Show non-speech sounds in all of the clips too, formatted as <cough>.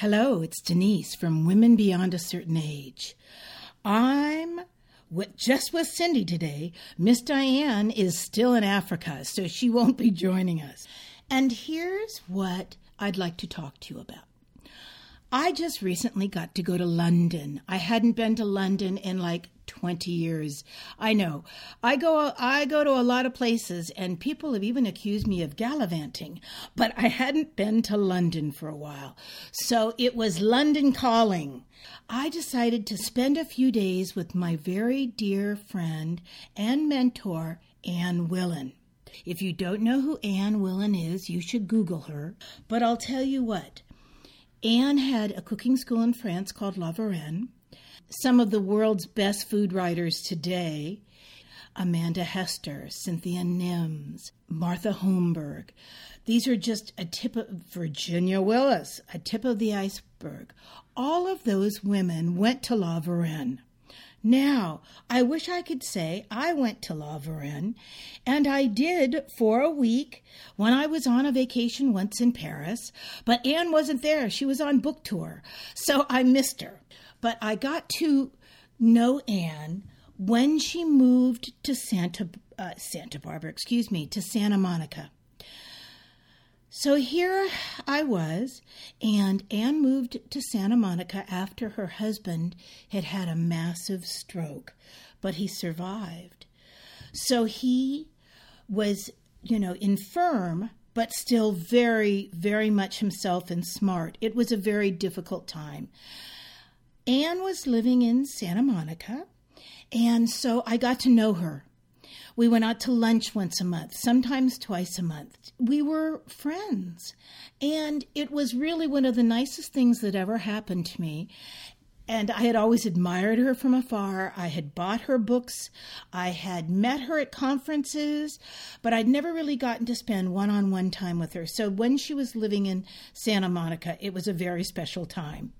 Hello, it's Denise from Women Beyond a Certain Age. I'm with, just with Cindy today. Miss Diane is still in Africa, so she won't be joining us. And here's what I'd like to talk to you about. I just recently got to go to London. I hadn't been to London in like 20 years. I know. I go I go to a lot of places and people have even accused me of gallivanting, but I hadn't been to London for a while. So it was London calling. I decided to spend a few days with my very dear friend and mentor Anne Willan. If you don't know who Anne Willan is, you should Google her. But I'll tell you what, Anne had a cooking school in France called La Varenne. Some of the world's best food writers today Amanda Hesser, Cynthia Nims, Martha Holmberg. These are just a tip of Virginia Willis, a tip of the iceberg. All of those women went to La Varenne. Now, I wish I could say I went to La Varenne, and I did for a week when I was on a vacation once in Paris, but Anne wasn't there. She was on book tour, so I missed her. But I got to know Anne when she moved to Santa uh, Santa Barbara, excuse me, to Santa Monica. So here I was, and Anne moved to Santa Monica after her husband had had a massive stroke, but he survived. So he was, you know, infirm, but still very, very much himself and smart. It was a very difficult time. Anne was living in Santa Monica, and so I got to know her. We went out to lunch once a month, sometimes twice a month. We were friends. And it was really one of the nicest things that ever happened to me. And I had always admired her from afar. I had bought her books. I had met her at conferences, but I'd never really gotten to spend one on one time with her. So when she was living in Santa Monica, it was a very special time.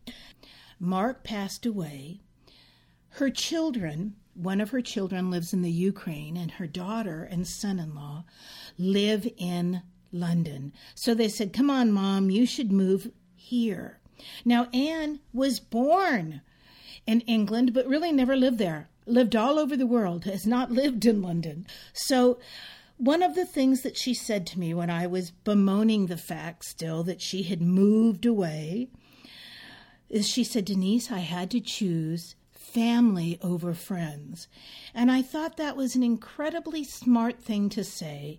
Mark passed away. Her children, one of her children lives in the Ukraine, and her daughter and son in law live in London. So they said, Come on, mom, you should move here. Now, Anne was born in England, but really never lived there. Lived all over the world, has not <laughs> lived in London. So, one of the things that she said to me when I was bemoaning the fact still that she had moved away she said, Denise, I had to choose family over friends. And I thought that was an incredibly smart thing to say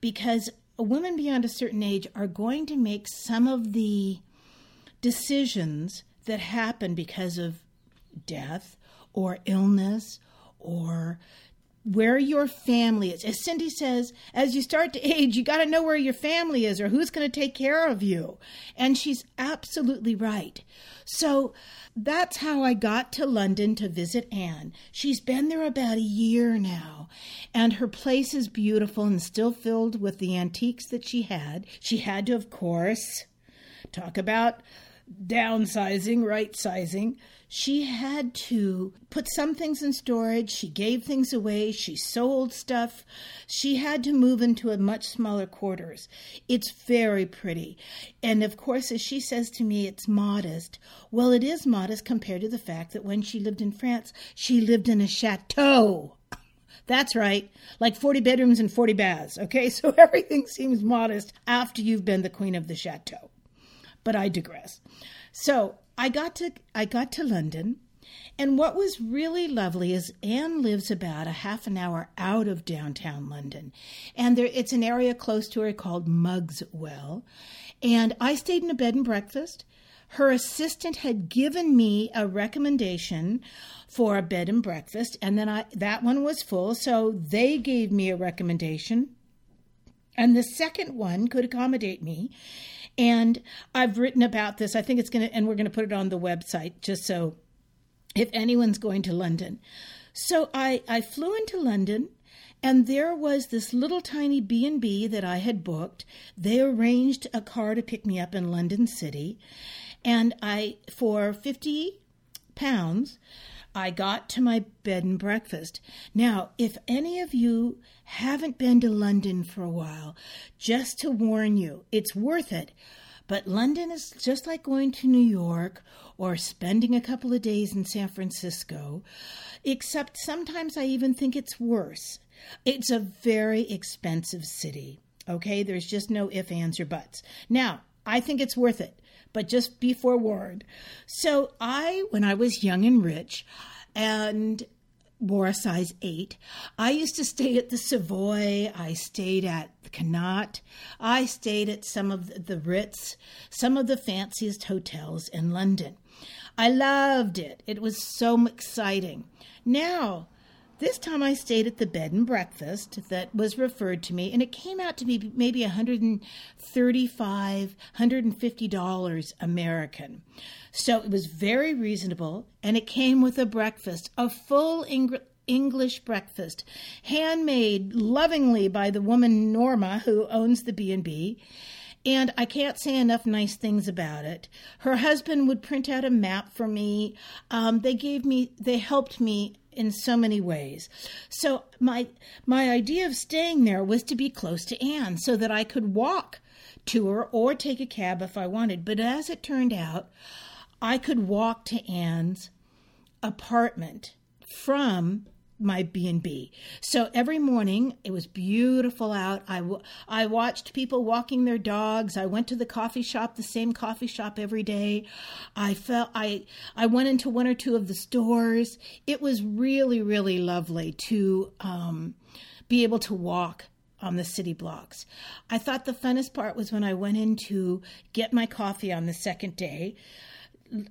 because women beyond a certain age are going to make some of the decisions that happen because of death or illness or where your family is. As Cindy says, as you start to age, you got to know where your family is or who's going to take care of you. And she's absolutely right. So that's how I got to London to visit Anne. She's been there about a year now, and her place is beautiful and still filled with the antiques that she had. She had to, of course, talk about downsizing, right sizing she had to put some things in storage. She gave things away. She sold stuff. She had to move into a much smaller quarters. It's very pretty. And of course, as she says to me, it's modest. Well, it is modest compared to the fact that when she lived in France, she lived in a chateau. That's right, like 40 bedrooms and 40 baths. Okay, <laughs> so everything seems modest after you've been the queen of the chateau. But I digress. So I got to I got to London, and what was really lovely is Anne lives about a half an hour out of downtown London, and there it's an area close to her called Mugswell, and I stayed in a bed and breakfast. Her assistant had given me a recommendation for a bed and breakfast, and then I that one was full, so they gave me a recommendation. And the second one could accommodate me. And I've written about this. I think it's going to, and we're going to put it on the website just so if anyone's going to London. So I, I flew into London and there was this little tiny b&b that i had booked they arranged a car to pick me up in london city and i for 50 pounds I got to my bed and breakfast. Now, if any of you haven't been to London for a while, just to warn you, it's worth it. But London is just like going to New York or spending a couple of days in San Francisco, except sometimes I even think it's worse. It's a very expensive city. Okay, there's just no ifs, ands, or buts. Now, I think it's worth it, but just be forewarned. So, I, when I was young and rich, and wore a size eight. I used to stay at the Savoy. I stayed at the Connaught. I stayed at some of the Ritz, some of the fanciest hotels in London. I loved it. It was so exciting. Now, this time I stayed at the bed and breakfast that was referred to me, and it came out to be maybe $135, $150 American. So it was very reasonable, and it came with a breakfast, a full Eng- English breakfast, handmade lovingly by the woman Norma who owns the B&B. And I can't say enough nice things about it. Her husband would print out a map for me. Um, they gave me, they helped me in so many ways. So my my idea of staying there was to be close to Anne so that I could walk to her or take a cab if I wanted. But as it turned out, I could walk to Anne's apartment from my b&b so every morning it was beautiful out. I, w- I watched people walking their dogs. I went to the coffee shop the same coffee shop every day. I felt i i went into one or two of the stores. It was really really lovely to um, be able to walk on the city blocks. I thought the funnest part was when I went in to get my coffee on the second day.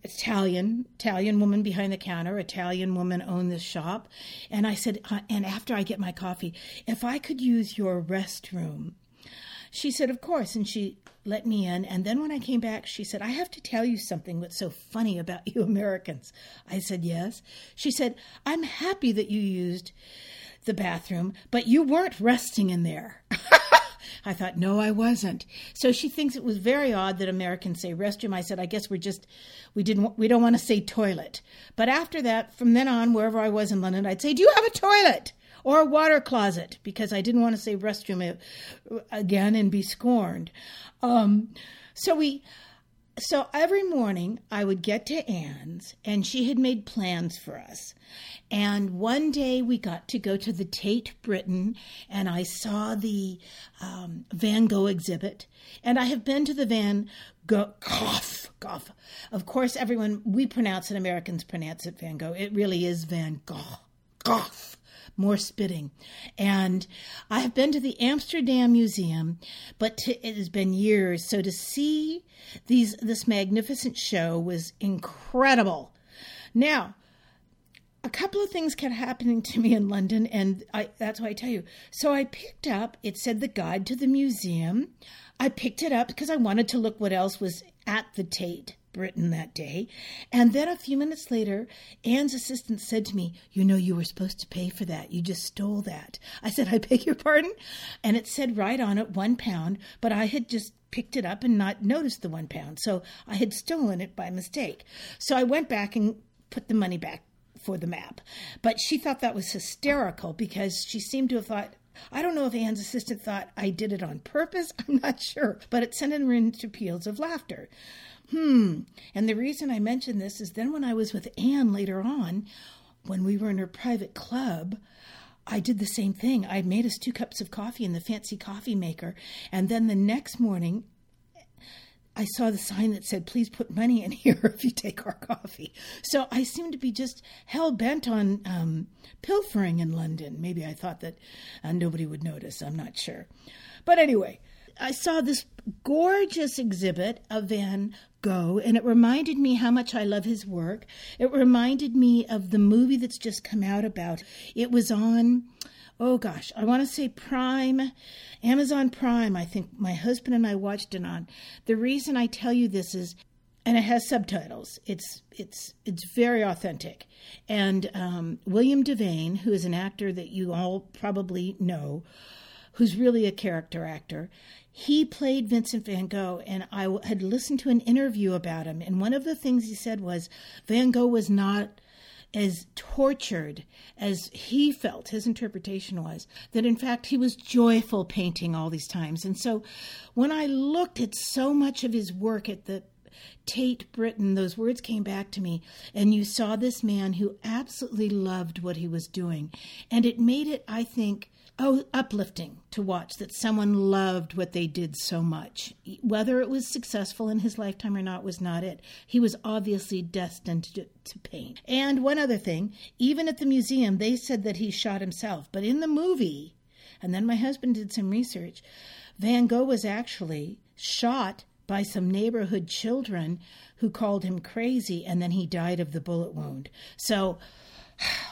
Italian, Italian woman behind the counter, Italian woman owned this shop. And I said, uh, and after I get my coffee, if I could use your restroom. She said, of course. And she let me in. And then when I came back, she said, I have to tell you something that's so funny about <laughs> you Americans. I said, yes. She said, I'm happy that you used the bathroom, but you weren't resting in there. <laughs> I thought, no, I wasn't. So she thinks it was very odd that Americans say restroom. I said, I guess we're just, we didn't, we don't want to say toilet. But after that, from then on, wherever I was in London, I'd say, do you have a toilet? Or a water closet, because I didn't want to say restroom again and be scorned. Um, so we, so every morning I would get to Anne's, and she had made plans for us. And one day we got to go to the Tate Britain, and I saw the um, Van Gogh exhibit. And I have been to the Van Gogh, Gogh, Gogh. Of course, everyone, we pronounce it, Americans pronounce it Van Gogh. It really is Van Gogh. Gogh more spitting. And I have been to the Amsterdam Museum, but to, it has been years. So to see these this magnificent show was incredible. Now, a couple of things kept happening to me in London, and I, that's why I tell you. So I picked up, it said the guide to the museum. I picked it up because I wanted to look what else was at the Tate Britain that day. And then a few minutes later, Anne's assistant said to me, You know, you were supposed to pay for that. You just stole that. I said, I beg your pardon? And it said right on it, one pound, but I had just picked it up and not noticed the one pound. So I had stolen it by mistake. So I went back and put the money back for the map. But she thought that was hysterical because she seemed to have thought, I don't know if Anne's assistant thought I did it on purpose. <laughs> I'm not sure, but it sent her into peals of laughter. Hmm. And the reason I mention this is then when I was with Anne later on, when we were in her private club, I did the same thing. I made us two cups of coffee in the fancy coffee maker. And then the next morning, I saw the sign that said, please put money in <laughs> here if you take our coffee. So I seemed to be just hell bent on um, pilfering in London. Maybe I thought that uh, nobody would notice. I'm not sure. But anyway, I saw this gorgeous exhibit of Van Gogh, and it reminded me how much I love his work. It reminded me of the movie that's just come out about. It was on oh gosh, I want to say Prime, Amazon Prime. I think my husband and I watched it on. The reason I tell you this is, and it has subtitles. It's it's it's very authentic. And um, William Devane, who is an actor that you all probably know, who's really a character actor, he played Vincent van Gogh, and I had listened to an interview about him. And one of the things he said was Van Gogh was not as tortured as he felt, his interpretation was, that in fact he was joyful painting all these times. And so when I looked at so much of his work at the Tate Britain, those words came back to me, and you saw this man who absolutely loved what he was doing. And it made it, I think, oh, uplifting to watch that someone loved what they did so much. Whether it was successful in his lifetime or not was not it. He was obviously destined to, to paint. And one other thing, even at the museum, they said that he shot himself, but in the movie, and then my husband did some research, Van Gogh was actually shot by some neighborhood children who called him crazy, and then he died of the bullet wound. So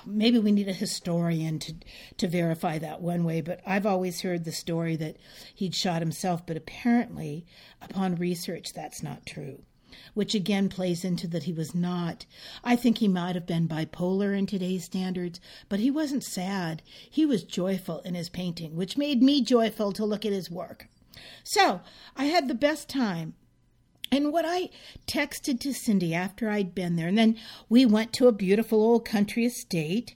maybe we need a historian to to verify that one way but i've always heard the story that he'd shot himself but apparently upon research that's not true which again plays into that he was not i think he might have been bipolar in today's standards but he wasn't sad. He was joyful in his painting which made me joyful to look at his work. So i had the best time and what I texted to Cindy after I'd been there, and then we went to a beautiful old country estate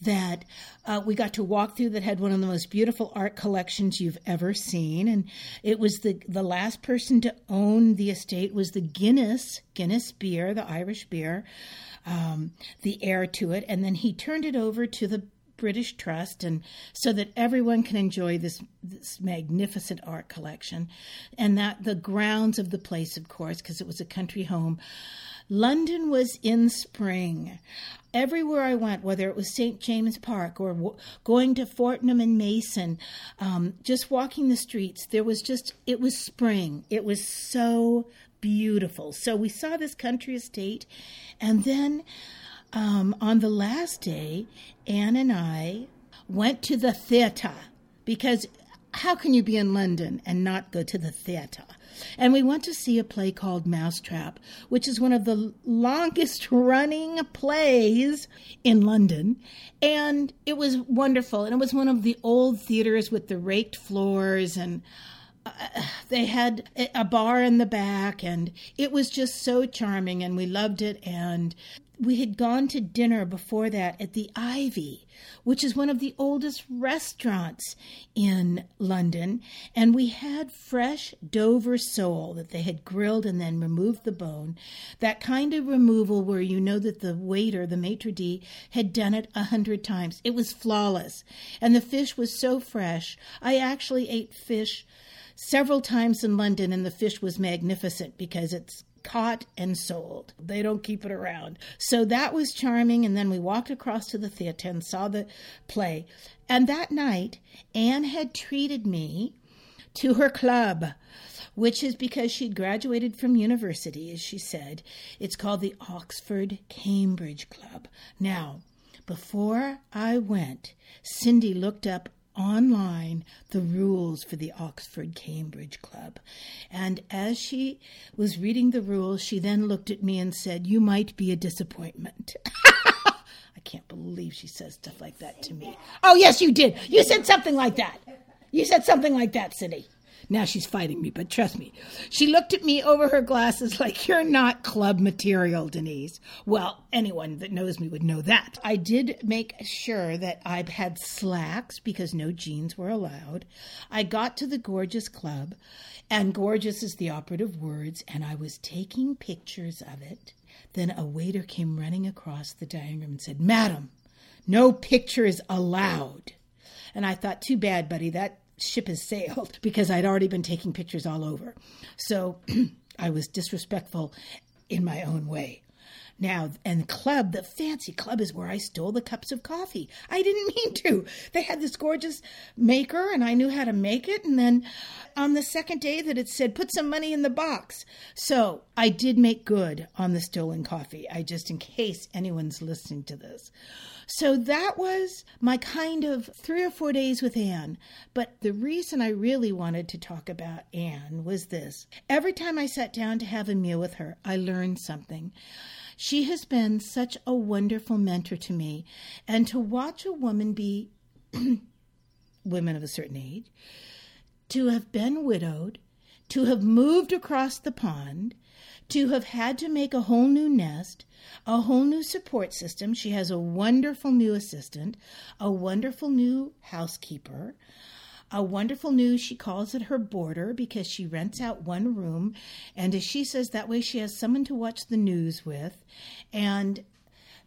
that uh, we got to walk through that had one of the most beautiful art collections you've ever seen. And it was the, the last person to own the estate was the Guinness, Guinness beer, the Irish beer, um, the heir to it. And then he turned it over to the British Trust, and so that everyone can enjoy this, this magnificent art collection, and that the grounds of the place, of course, because it was a country home. London was in spring. Everywhere I went, whether it was St. James Park or w- going to Fortnum and Mason, um, just walking the streets, there was just, it was spring. It was so beautiful. So we saw this country estate, and then um, on the last day, Anne and I went to the theatre because how can you be in London and not go to the theatre? And we went to see a play called Mousetrap, which is one of the longest <laughs> running plays in London. And it was wonderful. And it was one of the old theaters with the raked floors and uh, they had a bar in the back and it was just so charming and we loved it and we had gone to dinner before that at the Ivy, which is one of the oldest restaurants in London, and we had fresh Dover sole that they had grilled and then removed the bone. That kind of removal where you know that the waiter, the maitre d', had done it a hundred times. It was flawless, and the fish was so fresh. I actually ate fish several times in London, and the fish was magnificent because it's caught and sold. They don't keep it around. So that was charming. And then we walked across to the theater and saw the play. And that night, Anne had treated me to her club, which is because she'd graduated from university, as she said. It's called the Oxford Cambridge Club. Now, before I went, Cindy looked up online the rules for the Oxford Cambridge Club. And as she was reading the rules, she then looked at me and said, You might be a disappointment. <laughs> I can't believe she says stuff like that to me. Oh, yes, you did. You said something like that. You said something like that, Cindy. Now she's fighting me, but trust me. She looked at me over her glasses like, You're not club material, Denise. Well, anyone that knows me would know that. I did make sure that I had slacks because no jeans were allowed. I got to the gorgeous club, and gorgeous is the operative words, and I was taking pictures of it. Then a waiter came running across the dining room and said, Madam, no pictures allowed. And I thought, too bad, buddy. That ship has sailed <laughs> because I'd already been taking pictures all over. So <clears throat> I was disrespectful in my own way. Now, and club, the fancy club is where I stole the cups of coffee. I didn't <laughs> mean to. They had this gorgeous maker and I knew how to make it. And then on the second day that it said, put some money in the box. So I did make good on the stolen coffee. I just, in case anyone's listening to this. So that was my kind of three or four days with Anne. But the reason I really wanted to talk about Anne was this every time I sat down to have a meal with her, I learned something. She has been such a wonderful mentor to me. And to watch a woman be, <clears throat> women of a certain age, to have been widowed, to have moved across the pond, to have had to make a whole new nest, a whole new support system. She has a wonderful new assistant, a wonderful new housekeeper, a wonderful news, she calls it her boarder because she rents out one room. And as she says, that way she has someone to watch the news with. And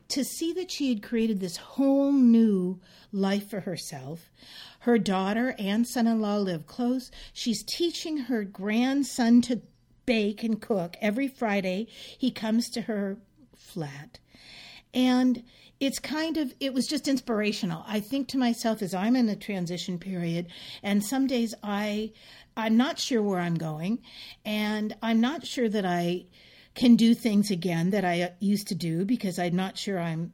to see that she had created this whole new life for herself. Her daughter and son in law live close. She's teaching her grandson to bake and cook every Friday. He comes to her flat. And it's kind of it was just inspirational. I think to myself as i'm in a transition period and some days i i'm not sure where i'm going and i'm not sure that i can do things again that i used to do because i'm not sure i'm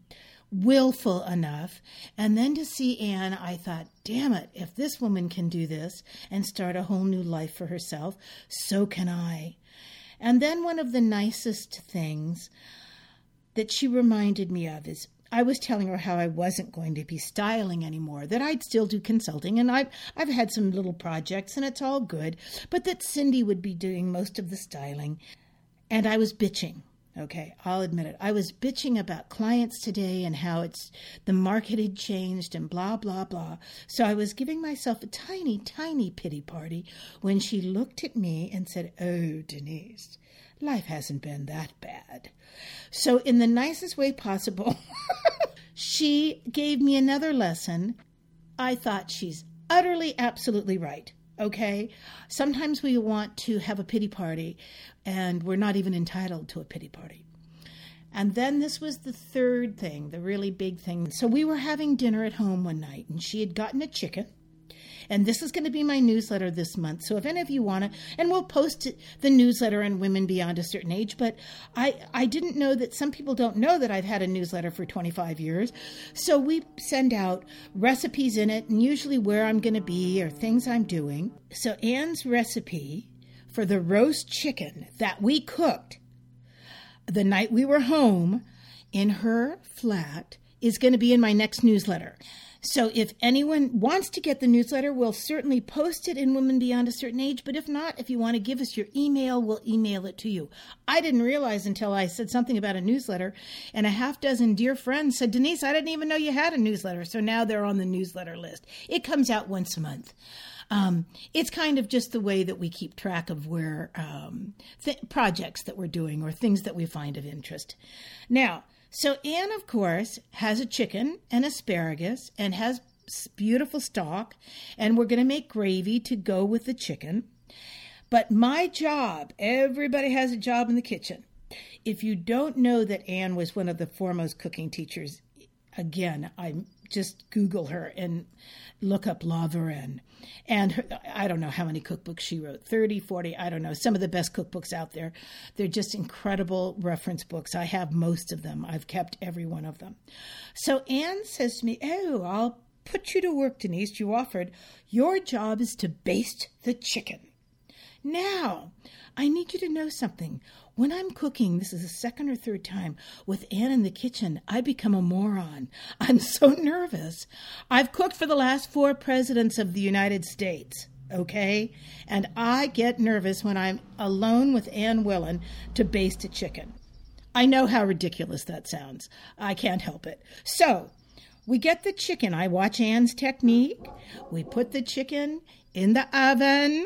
willful enough. And then to see anne i thought damn it if this woman can do this and start a whole new life for herself so can i. And then one of the nicest things that she reminded me of is I was telling her how I wasn't going to be styling anymore, that I'd still do consulting, and I've, I've had some little projects, and it's all good, but that Cindy would be doing most of the styling. And I was bitching. Okay, I'll admit it. I was bitching about clients today and how it's the market had changed and blah, blah, blah. So I was giving myself a tiny, tiny pity party when she looked at me and said, Oh, Denise, life hasn't been that bad. So, in the nicest way possible, <laughs> she gave me another lesson. I thought she's utterly, absolutely right. Okay? Sometimes we want to have a pity party, and we're not even entitled to a pity party. And then this was the third thing, the really big thing. So we were having dinner at home one night, and she had gotten a chicken and this is going to be my newsletter this month. So if any of you want to, and we'll post the newsletter on Women Beyond a Certain Age. But I, I didn't know that some people don't know that I've had a newsletter for 25 years. So we send out recipes in it and usually where I'm going to be or things I'm doing. So Anne's recipe for the roast chicken that we cooked the night we were home in her flat is going to be in my next newsletter. So if anyone wants to get the newsletter, we'll certainly post it in Women Beyond a Certain Age. But if not, if you want to give us your email, we'll email it to you. I didn't realize until I said something about a newsletter, and a half dozen dear friends said, Denise, I didn't even know you had a newsletter. So now they're on the newsletter list. It comes out once a month. Um, it's kind of just the way that we keep track of where um, th- projects that we're doing or things that we find of interest. Now, so Anne, of course, has a chicken and asparagus and has beautiful stock, and we're going to make gravy to go with the chicken. But my job, everybody has a job in the kitchen. If you don't know that Anne was one of the foremost cooking teachers, again, I just Google her and look up La Varenne. And her, I don't know how many cookbooks she wrote 30, 40, I don't know. Some of the best cookbooks out there. They're just incredible reference books. I have most of them, I've kept every one of them. So Anne says to me, Oh, I'll put you to work, Denise. You offered. Your job is to baste the chicken. Now, I need you to know something. When I'm cooking, this is the second or third time, with Anne in the kitchen, I become a moron. I'm <laughs> so nervous. I've cooked for the last four presidents of the United States, okay? And I get nervous when I'm alone with Anne Willan to baste a chicken. I know how ridiculous that sounds. I can't help it. So, we get the chicken. I watch Anne's technique. We put the chicken in the oven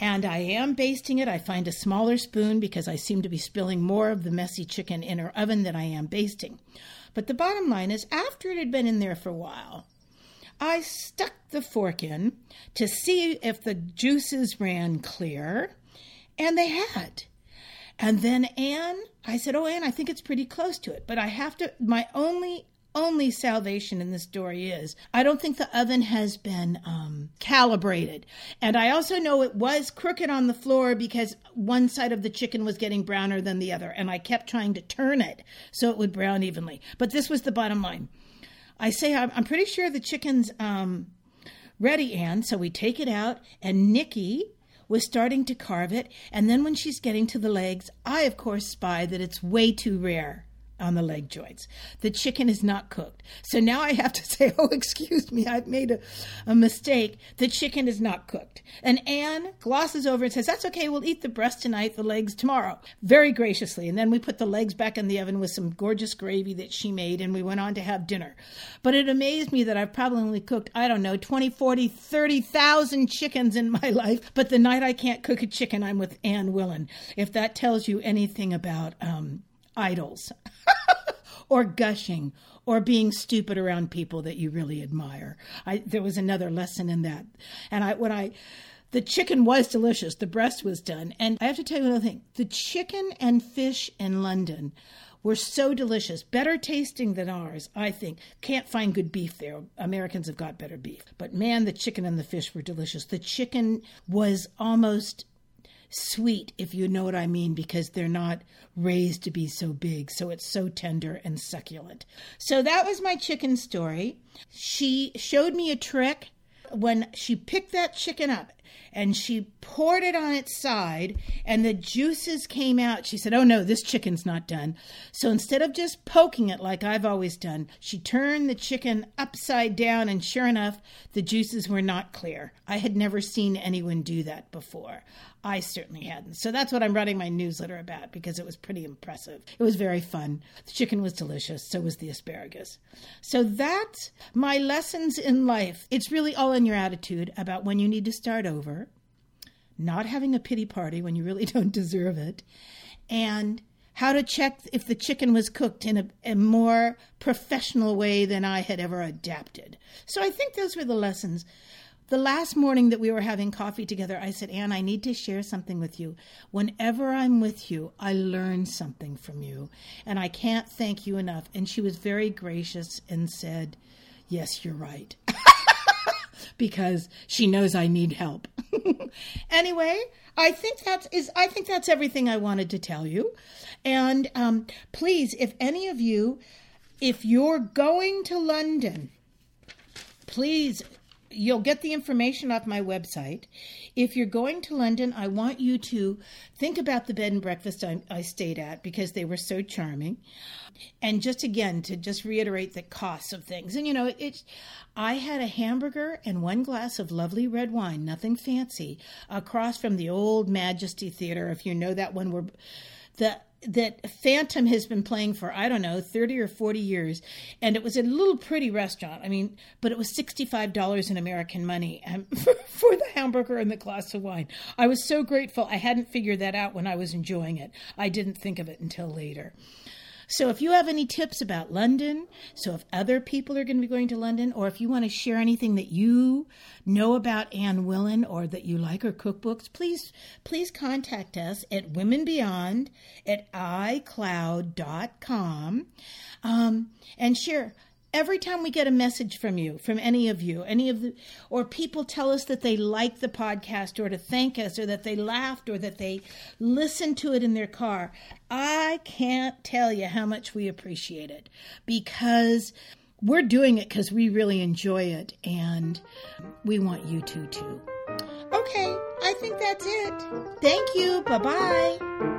and I am basting it. I find a smaller spoon because I seem to be spilling more of the messy chicken in her oven than I am basting. But the bottom line is, after it had been in there for a while, I stuck the fork in to see if the juices ran clear, and they had. And then Anne, I said, Oh, Anne, I think it's pretty close to it. But I have to, my only only salvation in this story is. I don't think the oven has been um, calibrated. And I also know it was crooked on the floor because one side of the chicken was getting browner than the other. And I kept trying to turn it so it would brown evenly. But this was the bottom line. I say, I'm pretty sure the chicken's um, ready, Anne. So we take it out, and Nikki was starting to carve it. And then when she's getting to the legs, I, of course, spy that it's way too rare on the leg joints. The chicken is not cooked. So now I have to <laughs> say, oh, excuse me, I've made a, a mistake. The chicken is not cooked. And Anne glosses over and says, that's okay, we'll eat the breast tonight, the legs tomorrow. Very graciously. And then we put the legs back in the oven with some gorgeous gravy that she made, and we went on to have dinner. But it amazed me that I've probably cooked, I don't know, 20, 40, 30,000 chickens in my <laughs> life. But the night I can't cook a chicken, I'm with Anne Willan. If that tells you anything about um, idols <laughs> <laughs> or gushing or being stupid around people that you really admire. I, there was another lesson in that. And I, when I, the chicken was delicious. The breast was done. And I have to tell you another thing the chicken and fish in London were so delicious, better tasting than ours, I think. Can't find good beef there. Americans have got better beef. But man, the chicken and the fish were delicious. The chicken was almost sweet, if you know what I mean, because they're not raised to be so big. So it's so tender and succulent. So that was my chicken story. She showed me a trick when she picked that chicken up and she poured it on its side and the juices came out. She said, Oh no, this chicken's not done. So instead of just poking it like I've always done, she turned the chicken upside down and sure enough, the juices were not clear. I had never seen anyone do that before. I certainly hadn't. So that's what I'm writing my newsletter about because it was pretty impressive. It was very fun. The chicken was delicious, so was the asparagus. So that's my lessons in life. It's really all in your attitude about when you need to start over, not having a pity party when you really <laughs> don't deserve it, and how to check if the chicken was cooked in a, a, more professional way than I had ever adapted. So I think those were the lessons the last morning that we were having coffee together, I said, Anne, I need to share something with you. Whenever I'm with you, I learn something from you, and I can't thank you enough. And she was very gracious and said, Yes, you're right. Because she knows I need help. <laughs> anyway, I think that's is I think that's everything I wanted to tell you. And um, please, if any of you, if you're going to London, please you'll get the information off my website. If you're going to London, I want you to think about the bed and breakfast I, I, stayed at because they were so charming. And just again, to just reiterate the costs of things. And you know, it's, I had a hamburger and one glass of lovely red wine, nothing fancy, across from the old Majesty Theater. If you know that one, where the that Phantom has been playing for, I don't know, 30 or 40 years. And it was a little pretty restaurant. I mean, but it was $65 in American money um, <laughs> for the hamburger and the glass of wine. I was so grateful. I hadn't figured that out when I was enjoying it. I didn't think of it until later. So if you have any tips about London, so if other people are going to be going to London, or if you want to share anything that you know about Anne Willan or that you like her cookbooks, please please contact us at womenbeyond at iCloud.com um, and share every time we get a message from you, from any of you, any of the, or people tell us that they like the podcast or to thank us or that they laughed or that they listened to it in their car, I can't tell you how much we appreciate it because we're doing it because we really enjoy it and we want you to too. Okay, I think that's it. Thank you. Bye bye.